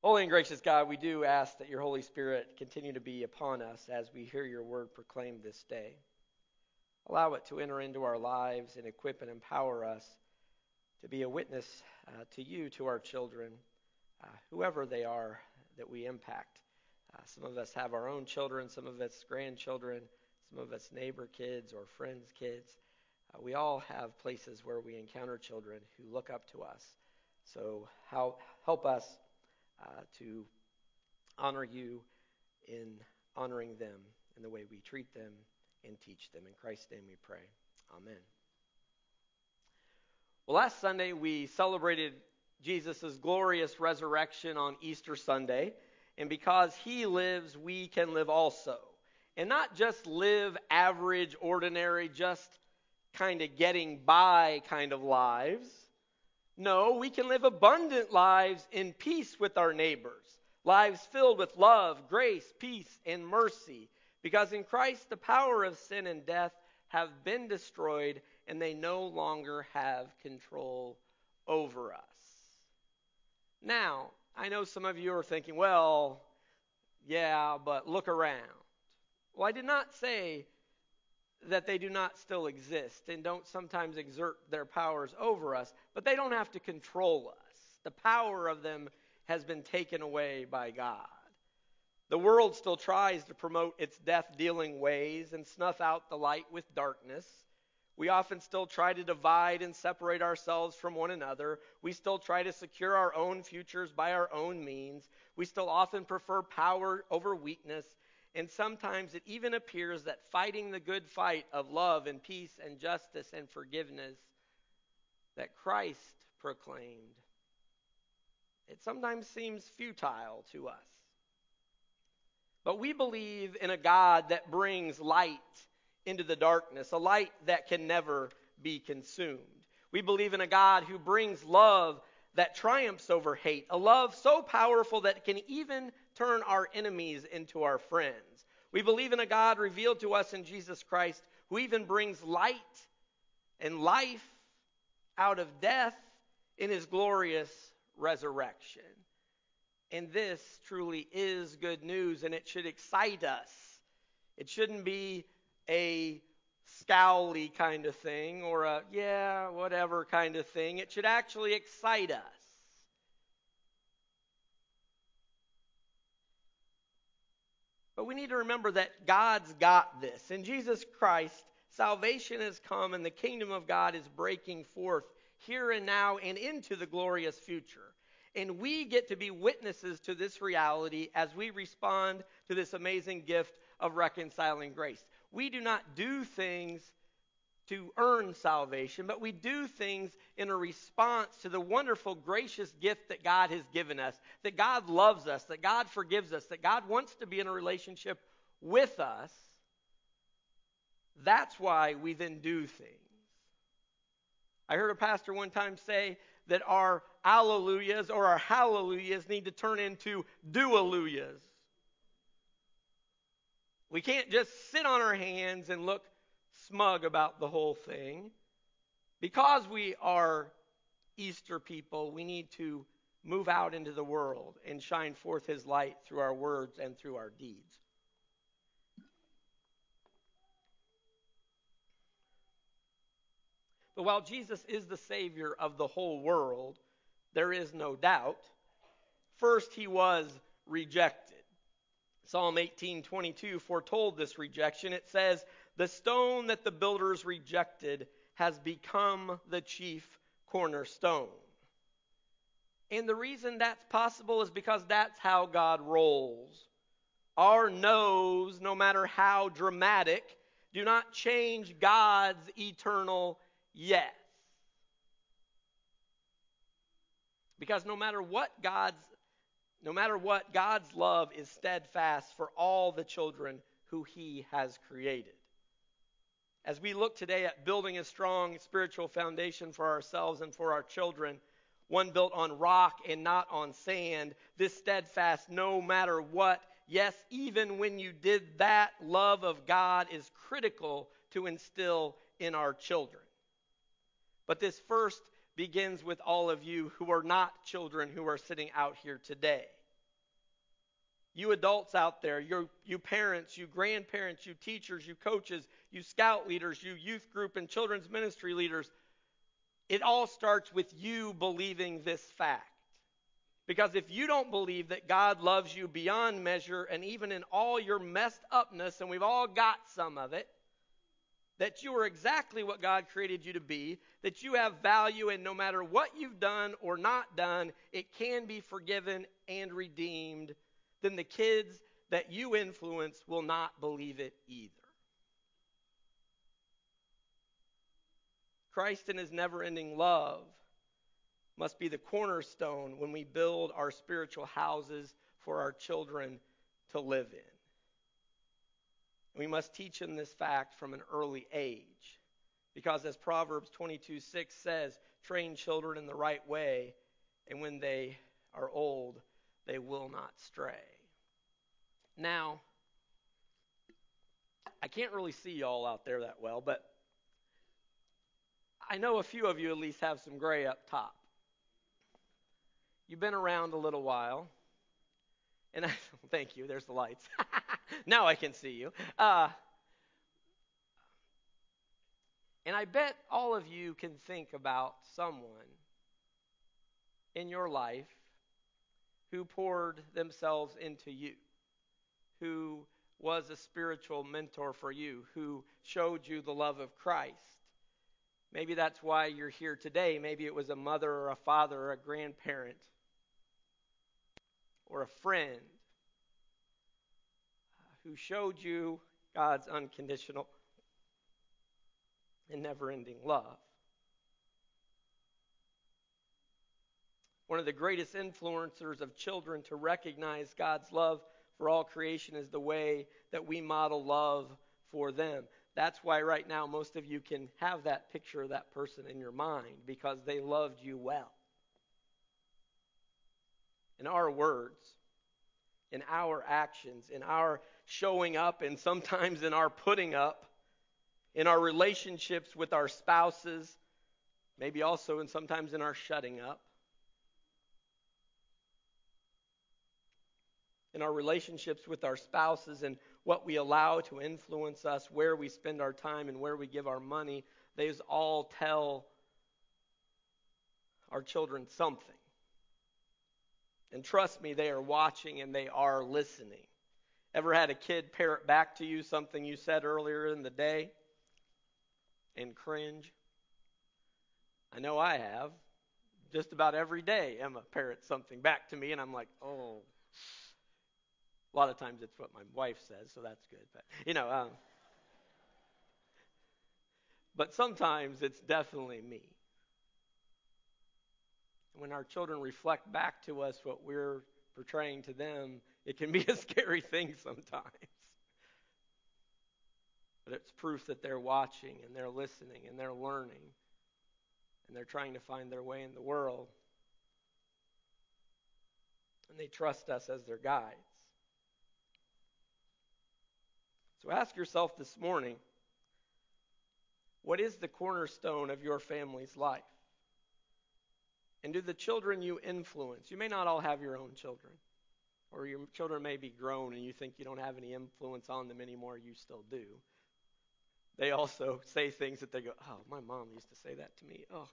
Holy and gracious God, we do ask that your Holy Spirit continue to be upon us as we hear your word proclaimed this day. Allow it to enter into our lives and equip and empower us to be a witness uh, to you, to our children, uh, whoever they are that we impact. Uh, some of us have our own children, some of us grandchildren, some of us neighbor kids or friends' kids. Uh, we all have places where we encounter children who look up to us. So how, help us uh, to honor you in honoring them in the way we treat them and teach them. In Christ's name we pray. Amen. Well, last Sunday we celebrated Jesus' glorious resurrection on Easter Sunday. And because he lives, we can live also. And not just live average, ordinary, just kind of getting by kind of lives. No, we can live abundant lives in peace with our neighbors, lives filled with love, grace, peace, and mercy. Because in Christ, the power of sin and death have been destroyed, and they no longer have control over us. Now, I know some of you are thinking, well, yeah, but look around. Well, I did not say that they do not still exist and don't sometimes exert their powers over us, but they don't have to control us. The power of them has been taken away by God. The world still tries to promote its death dealing ways and snuff out the light with darkness. We often still try to divide and separate ourselves from one another. We still try to secure our own futures by our own means. We still often prefer power over weakness and sometimes it even appears that fighting the good fight of love and peace and justice and forgiveness that Christ proclaimed, it sometimes seems futile to us. But we believe in a God that brings light into the darkness, a light that can never be consumed. We believe in a God who brings love that triumphs over hate, a love so powerful that it can even turn our enemies into our friends. We believe in a God revealed to us in Jesus Christ who even brings light and life out of death in his glorious resurrection. And this truly is good news, and it should excite us. It shouldn't be a scowly kind of thing or a, yeah, whatever kind of thing. It should actually excite us. But we need to remember that God's got this. In Jesus Christ, salvation has come and the kingdom of God is breaking forth here and now and into the glorious future. And we get to be witnesses to this reality as we respond to this amazing gift of reconciling grace. We do not do things to earn salvation, but we do things in a response to the wonderful, gracious gift that God has given us, that God loves us, that God forgives us, that God wants to be in a relationship with us. That's why we then do things. I heard a pastor one time say that our alleluias or our hallelujahs need to turn into do-alleluias. We can't just sit on our hands and look smug about the whole thing. Because we are Easter people, we need to move out into the world and shine forth his light through our words and through our deeds. But while Jesus is the Savior of the whole world, there is no doubt. First, he was rejected. Psalm 18:22 foretold this rejection. It says, the stone that the builders rejected has become the chief cornerstone. And the reason that's possible is because that's how God rolls. Our no's, no matter how dramatic, do not change God's eternal yes. Because no matter what God's no matter what God's love is steadfast for all the children who he has created. As we look today at building a strong spiritual foundation for ourselves and for our children, one built on rock and not on sand, this steadfast no matter what, yes, even when you did that, love of God is critical to instill in our children. But this first begins with all of you who are not children who are sitting out here today. You adults out there, you, you parents, you grandparents, you teachers, you coaches, you scout leaders, you youth group and children's ministry leaders, it all starts with you believing this fact. Because if you don't believe that God loves you beyond measure and even in all your messed upness, and we've all got some of it, that you are exactly what God created you to be, that you have value, and no matter what you've done or not done, it can be forgiven and redeemed, then the kids that you influence will not believe it either. Christ and his never ending love must be the cornerstone when we build our spiritual houses for our children to live in. We must teach them this fact from an early age. Because as Proverbs 22 6 says, train children in the right way, and when they are old, they will not stray. Now, I can't really see y'all out there that well, but I know a few of you at least have some gray up top. You've been around a little while. And I, thank you, there's the lights. now I can see you. Uh, and I bet all of you can think about someone in your life who poured themselves into you, who was a spiritual mentor for you, who showed you the love of Christ. Maybe that's why you're here today. Maybe it was a mother or a father or a grandparent or a friend who showed you God's unconditional and never ending love. One of the greatest influencers of children to recognize God's love for all creation is the way that we model love for them. That's why right now most of you can have that picture of that person in your mind because they loved you well. In our words, in our actions, in our showing up, and sometimes in our putting up, in our relationships with our spouses, maybe also and sometimes in our shutting up. In our relationships with our spouses and what we allow to influence us, where we spend our time and where we give our money, these all tell our children something. And trust me, they are watching and they are listening. Ever had a kid parrot back to you something you said earlier in the day and cringe? I know I have. Just about every day, Emma parrots something back to me, and I'm like, oh. A lot of times it's what my wife says, so that's good. But you know, um, but sometimes it's definitely me when our children reflect back to us what we're portraying to them, it can be a scary thing sometimes. But it's proof that they're watching and they're listening and they're learning and they're trying to find their way in the world. And they trust us as their guides. So ask yourself this morning what is the cornerstone of your family's life? And do the children you influence, you may not all have your own children, or your children may be grown and you think you don't have any influence on them anymore, you still do. They also say things that they go, Oh, my mom used to say that to me. Oh.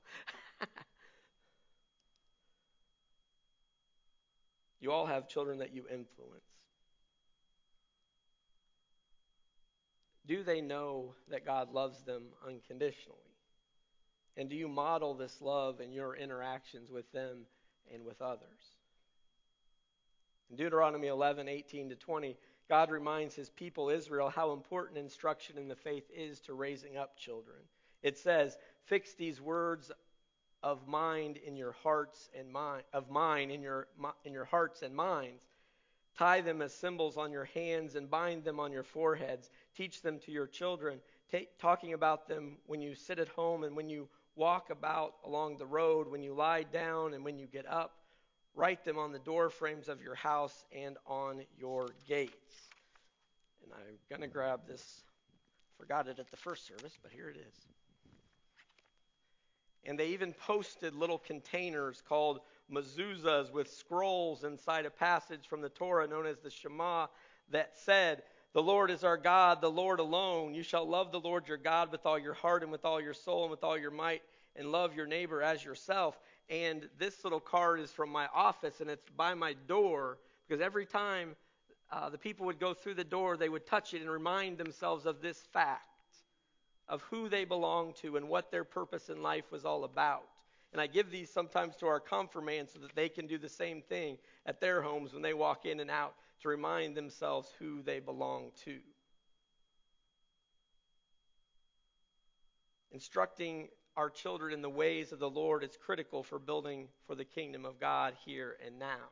you all have children that you influence. Do they know that God loves them unconditionally? And do you model this love in your interactions with them and with others? In Deuteronomy 11, 18 to 20, God reminds his people Israel how important instruction in the faith is to raising up children. It says, "Fix these words of mind in your hearts and mind of mine in your in your hearts and minds. Tie them as symbols on your hands and bind them on your foreheads. Teach them to your children, talking about them when you sit at home and when you walk about along the road, when you lie down and when you get up. Write them on the door frames of your house and on your gates. And I'm going to grab this. Forgot it at the first service, but here it is. And they even posted little containers called mezuzahs with scrolls inside a passage from the Torah known as the Shema that said, The Lord is our God, the Lord alone. You shall love the Lord your God with all your heart and with all your soul and with all your might, and love your neighbor as yourself. And this little card is from my office, and it's by my door because every time uh, the people would go through the door, they would touch it and remind themselves of this fact of who they belonged to and what their purpose in life was all about. And I give these sometimes to our confirmants so that they can do the same thing at their homes when they walk in and out to remind themselves who they belong to. Instructing our children in the ways of the Lord is critical for building for the kingdom of God here and now.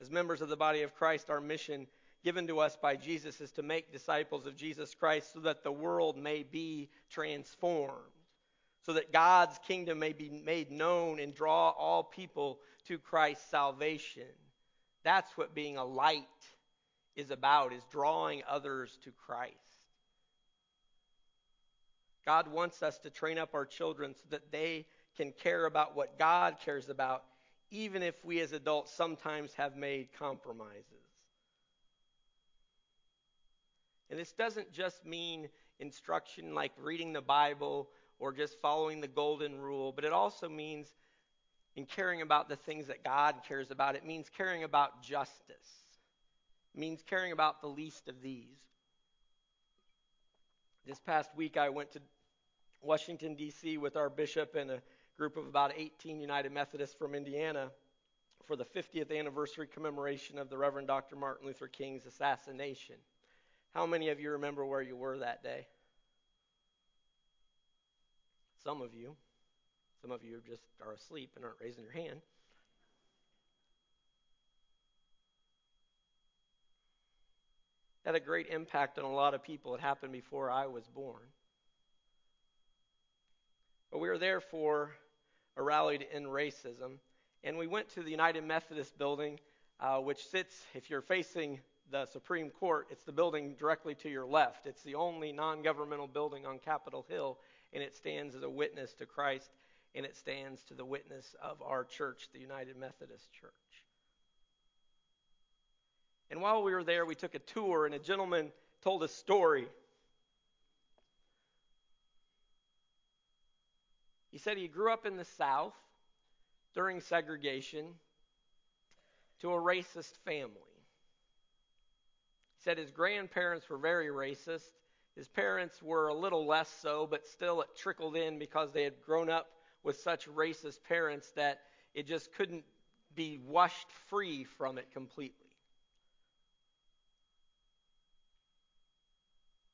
As members of the body of Christ, our mission given to us by Jesus is to make disciples of Jesus Christ so that the world may be transformed, so that God's kingdom may be made known and draw all people to Christ's salvation. That's what being a light is about, is drawing others to Christ. God wants us to train up our children so that they can care about what God cares about, even if we as adults sometimes have made compromises. And this doesn't just mean instruction like reading the Bible or just following the golden rule, but it also means in caring about the things that God cares about. It means caring about justice. It means caring about the least of these. This past week, I went to Washington, D.C., with our bishop and a group of about 18 United Methodists from Indiana for the 50th anniversary commemoration of the Reverend Dr. Martin Luther King's assassination. How many of you remember where you were that day? Some of you. Some of you just are asleep and aren't raising your hand. Had a great impact on a lot of people. It happened before I was born. But we were there for a rally to end racism. And we went to the United Methodist building, uh, which sits, if you're facing the Supreme Court, it's the building directly to your left. It's the only non governmental building on Capitol Hill, and it stands as a witness to Christ, and it stands to the witness of our church, the United Methodist Church. And while we were there, we took a tour, and a gentleman told a story. He said he grew up in the South during segregation to a racist family He said his grandparents were very racist. His parents were a little less so, but still it trickled in because they had grown up with such racist parents that it just couldn't be washed free from it completely.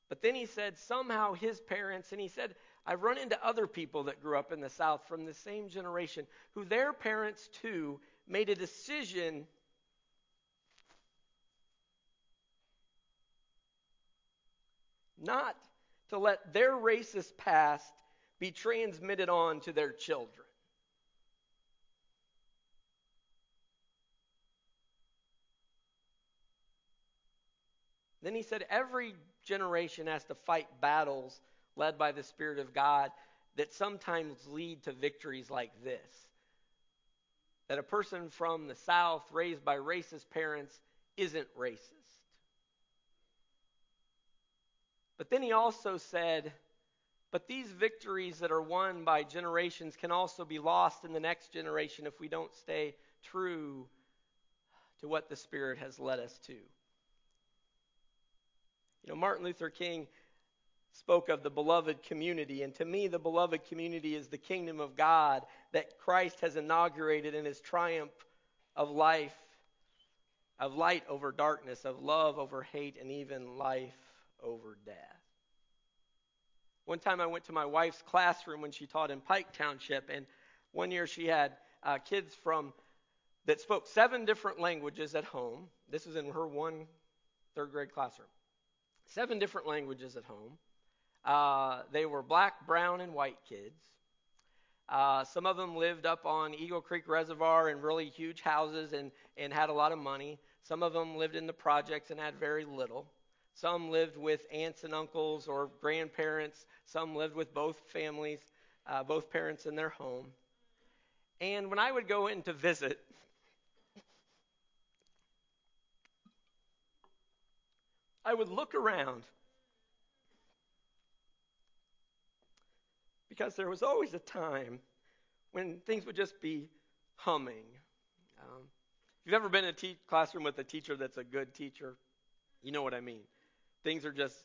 But then he said somehow his parents, and he said, I've run into other people that grew up in the South from the same generation who their parents too made a decision not to let their racist past be transmitted on to their children. Then he said every generation has to fight battles led by the Spirit of God that sometimes lead to victories like this. That a person from the South raised by racist parents isn't racist. But then he also said, but these victories that are won by generations can also be lost in the next generation if we don't stay true to what the Spirit has led us to. You know, Martin Luther King spoke of the beloved community, and to me, the beloved community is the kingdom of God that Christ has inaugurated in his triumph of life, of light over darkness, of love over hate, and even life over death. One time I went to my wife's classroom when she taught in Pike Township, and one year she had uh, kids from that spoke seven different languages at home. This was in her one third grade classroom. Seven different languages at home. Uh, they were black, brown, and white kids. Uh, some of them lived up on Eagle Creek Reservoir in really huge houses and, and had a lot of money. Some of them lived in the projects and had very little. Some lived with aunts and uncles or grandparents. Some lived with both families, uh, both parents in their home. And when I would go in to visit, I would look around because there was always a time when things would just be humming. Um, if you've ever been in a te- classroom with a teacher that's a good teacher, you know what I mean. Things are just,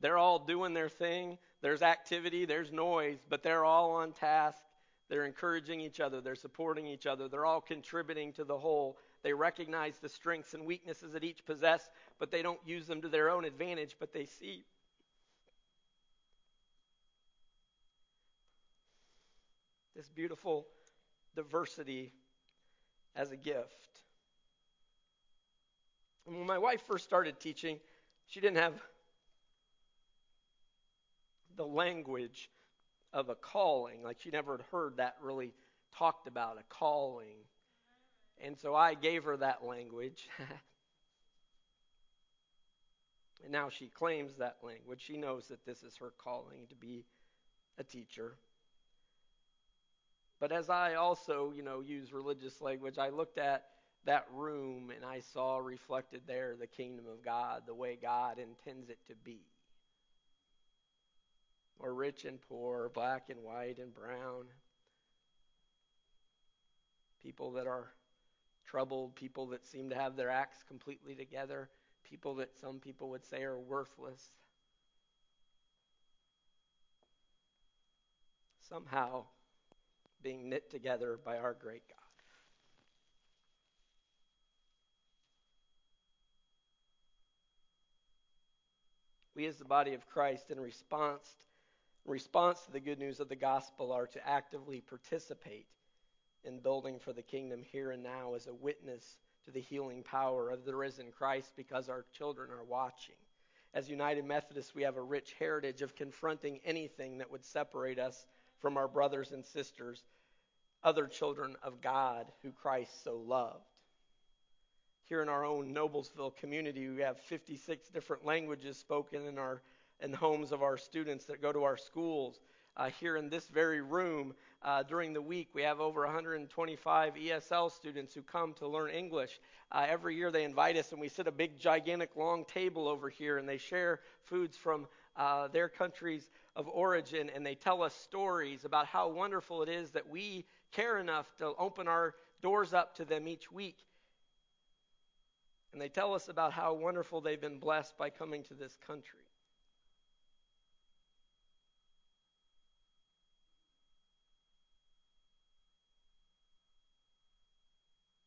they're all doing their thing. There's activity, there's noise, but they're all on task. They're encouraging each other, they're supporting each other, they're all contributing to the whole. They recognize the strengths and weaknesses that each possess, but they don't use them to their own advantage, but they see this beautiful diversity as a gift. When my wife first started teaching, she didn't have the language of a calling. Like she never had heard that really talked about, a calling. And so I gave her that language. and now she claims that language. She knows that this is her calling to be a teacher. But as I also, you know, use religious language, I looked at that room and I saw reflected there the kingdom of God, the way God intends it to be. Or rich and poor, black and white and brown. People that are troubled, people that seem to have their acts completely together, people that some people would say are worthless. Somehow being knit together by our great God. We, as the body of Christ, in response, in response to the good news of the gospel, are to actively participate in building for the kingdom here and now as a witness to the healing power of the risen Christ because our children are watching. As United Methodists, we have a rich heritage of confronting anything that would separate us from our brothers and sisters, other children of God who Christ so loved. Here in our own Noblesville community, we have 56 different languages spoken in our in the homes of our students that go to our schools. Uh, here in this very room, uh, during the week, we have over 125 ESL students who come to learn English. Uh, every year, they invite us, and we sit a big, gigantic, long table over here, and they share foods from uh, their countries of origin, and they tell us stories about how wonderful it is that we care enough to open our doors up to them each week. And they tell us about how wonderful they've been blessed by coming to this country.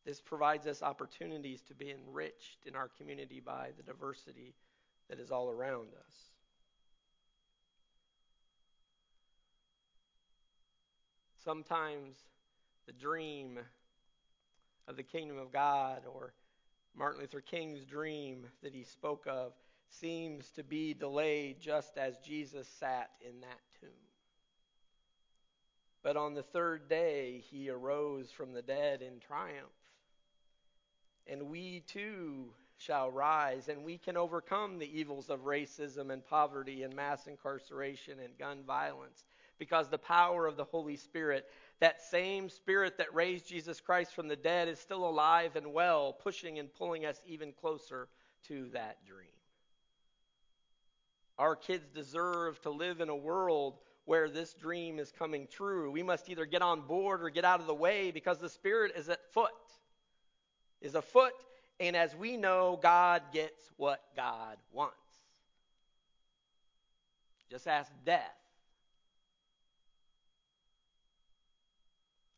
This provides us opportunities to be enriched in our community by the diversity that is all around us. Sometimes the dream of the kingdom of God or Martin Luther King's dream that he spoke of seems to be delayed just as Jesus sat in that tomb. But on the third day, he arose from the dead in triumph. And we too shall rise, and we can overcome the evils of racism and poverty and mass incarceration and gun violence because the power of the Holy Spirit, that same Spirit that raised Jesus Christ from the dead, is still alive and well, pushing and pulling us even closer to that dream. Our kids deserve to live in a world where this dream is coming true. We must either get on board or get out of the way because the Spirit is at foot, is afoot, and as we know, God gets what God wants. Just ask death.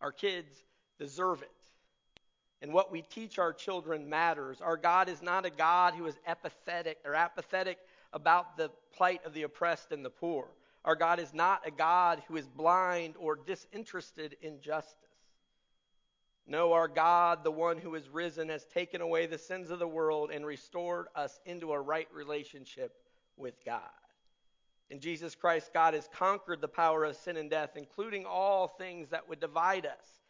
Our kids deserve it. And what we teach our children matters. Our God is not a God who is apathetic or apathetic about the plight of the oppressed and the poor. Our God is not a God who is blind or disinterested in justice. No, our God, the one who is risen, has taken away the sins of the world and restored us into a right relationship with God. In Jesus Christ, God has conquered the power of sin and death, including all things that would divide us.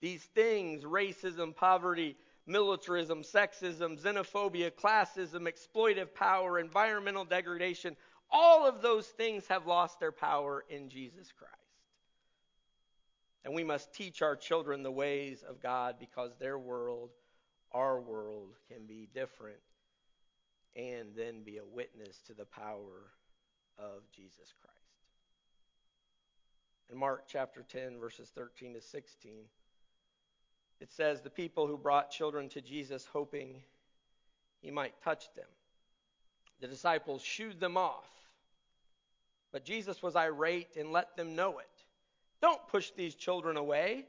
These things racism, poverty, militarism, sexism, xenophobia, classism, exploitive power, environmental degradation all of those things have lost their power in Jesus Christ. And we must teach our children the ways of God because their world, our world, can be different and then be a witness to the power of Jesus Christ. In Mark chapter 10, verses 13 to 16, it says, The people who brought children to Jesus hoping he might touch them, the disciples shooed them off. But Jesus was irate and let them know it. Don't push these children away.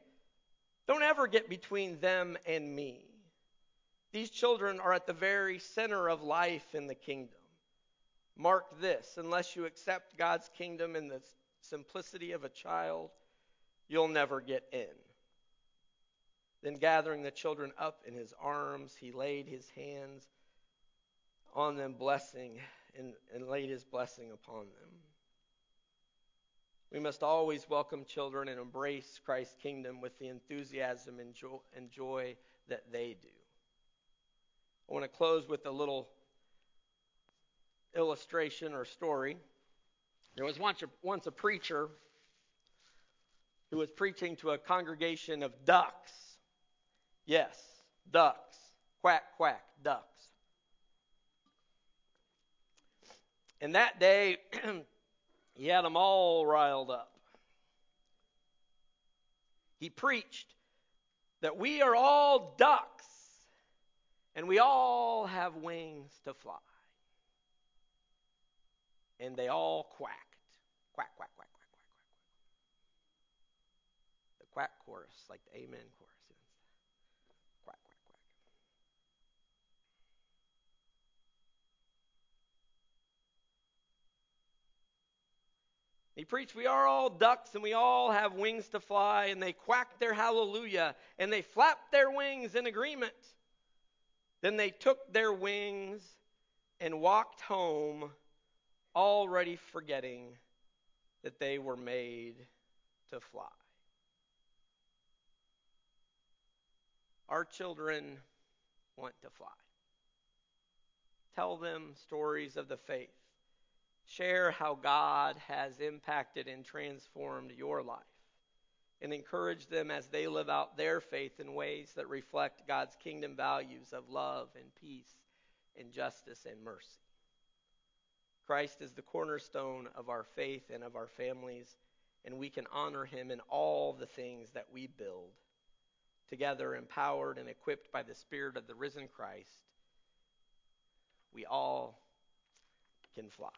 Don't ever get between them and me. These children are at the very center of life in the kingdom. Mark this unless you accept God's kingdom in the simplicity of a child, you'll never get in. Then, gathering the children up in his arms, he laid his hands on them, blessing, and, and laid his blessing upon them. We must always welcome children and embrace Christ's kingdom with the enthusiasm and joy, and joy that they do. I want to close with a little illustration or story. There was once a, once a preacher who was preaching to a congregation of ducks. Yes, ducks. Quack, quack, ducks. And that day, he had them all riled up. He preached that we are all ducks and we all have wings to fly. And they all quacked. Quack, quack, quack, quack, quack, quack. quack. The quack chorus, like the amen chorus. Quack, quack, quack. He preached, We are all ducks and we all have wings to fly, and they quacked their hallelujah and they flapped their wings in agreement. Then they took their wings and walked home, already forgetting that they were made to fly. Our children want to fly. Tell them stories of the faith. Share how God has impacted and transformed your life and encourage them as they live out their faith in ways that reflect God's kingdom values of love and peace and justice and mercy. Christ is the cornerstone of our faith and of our families, and we can honor him in all the things that we build. Together, empowered and equipped by the Spirit of the risen Christ, we all can fly.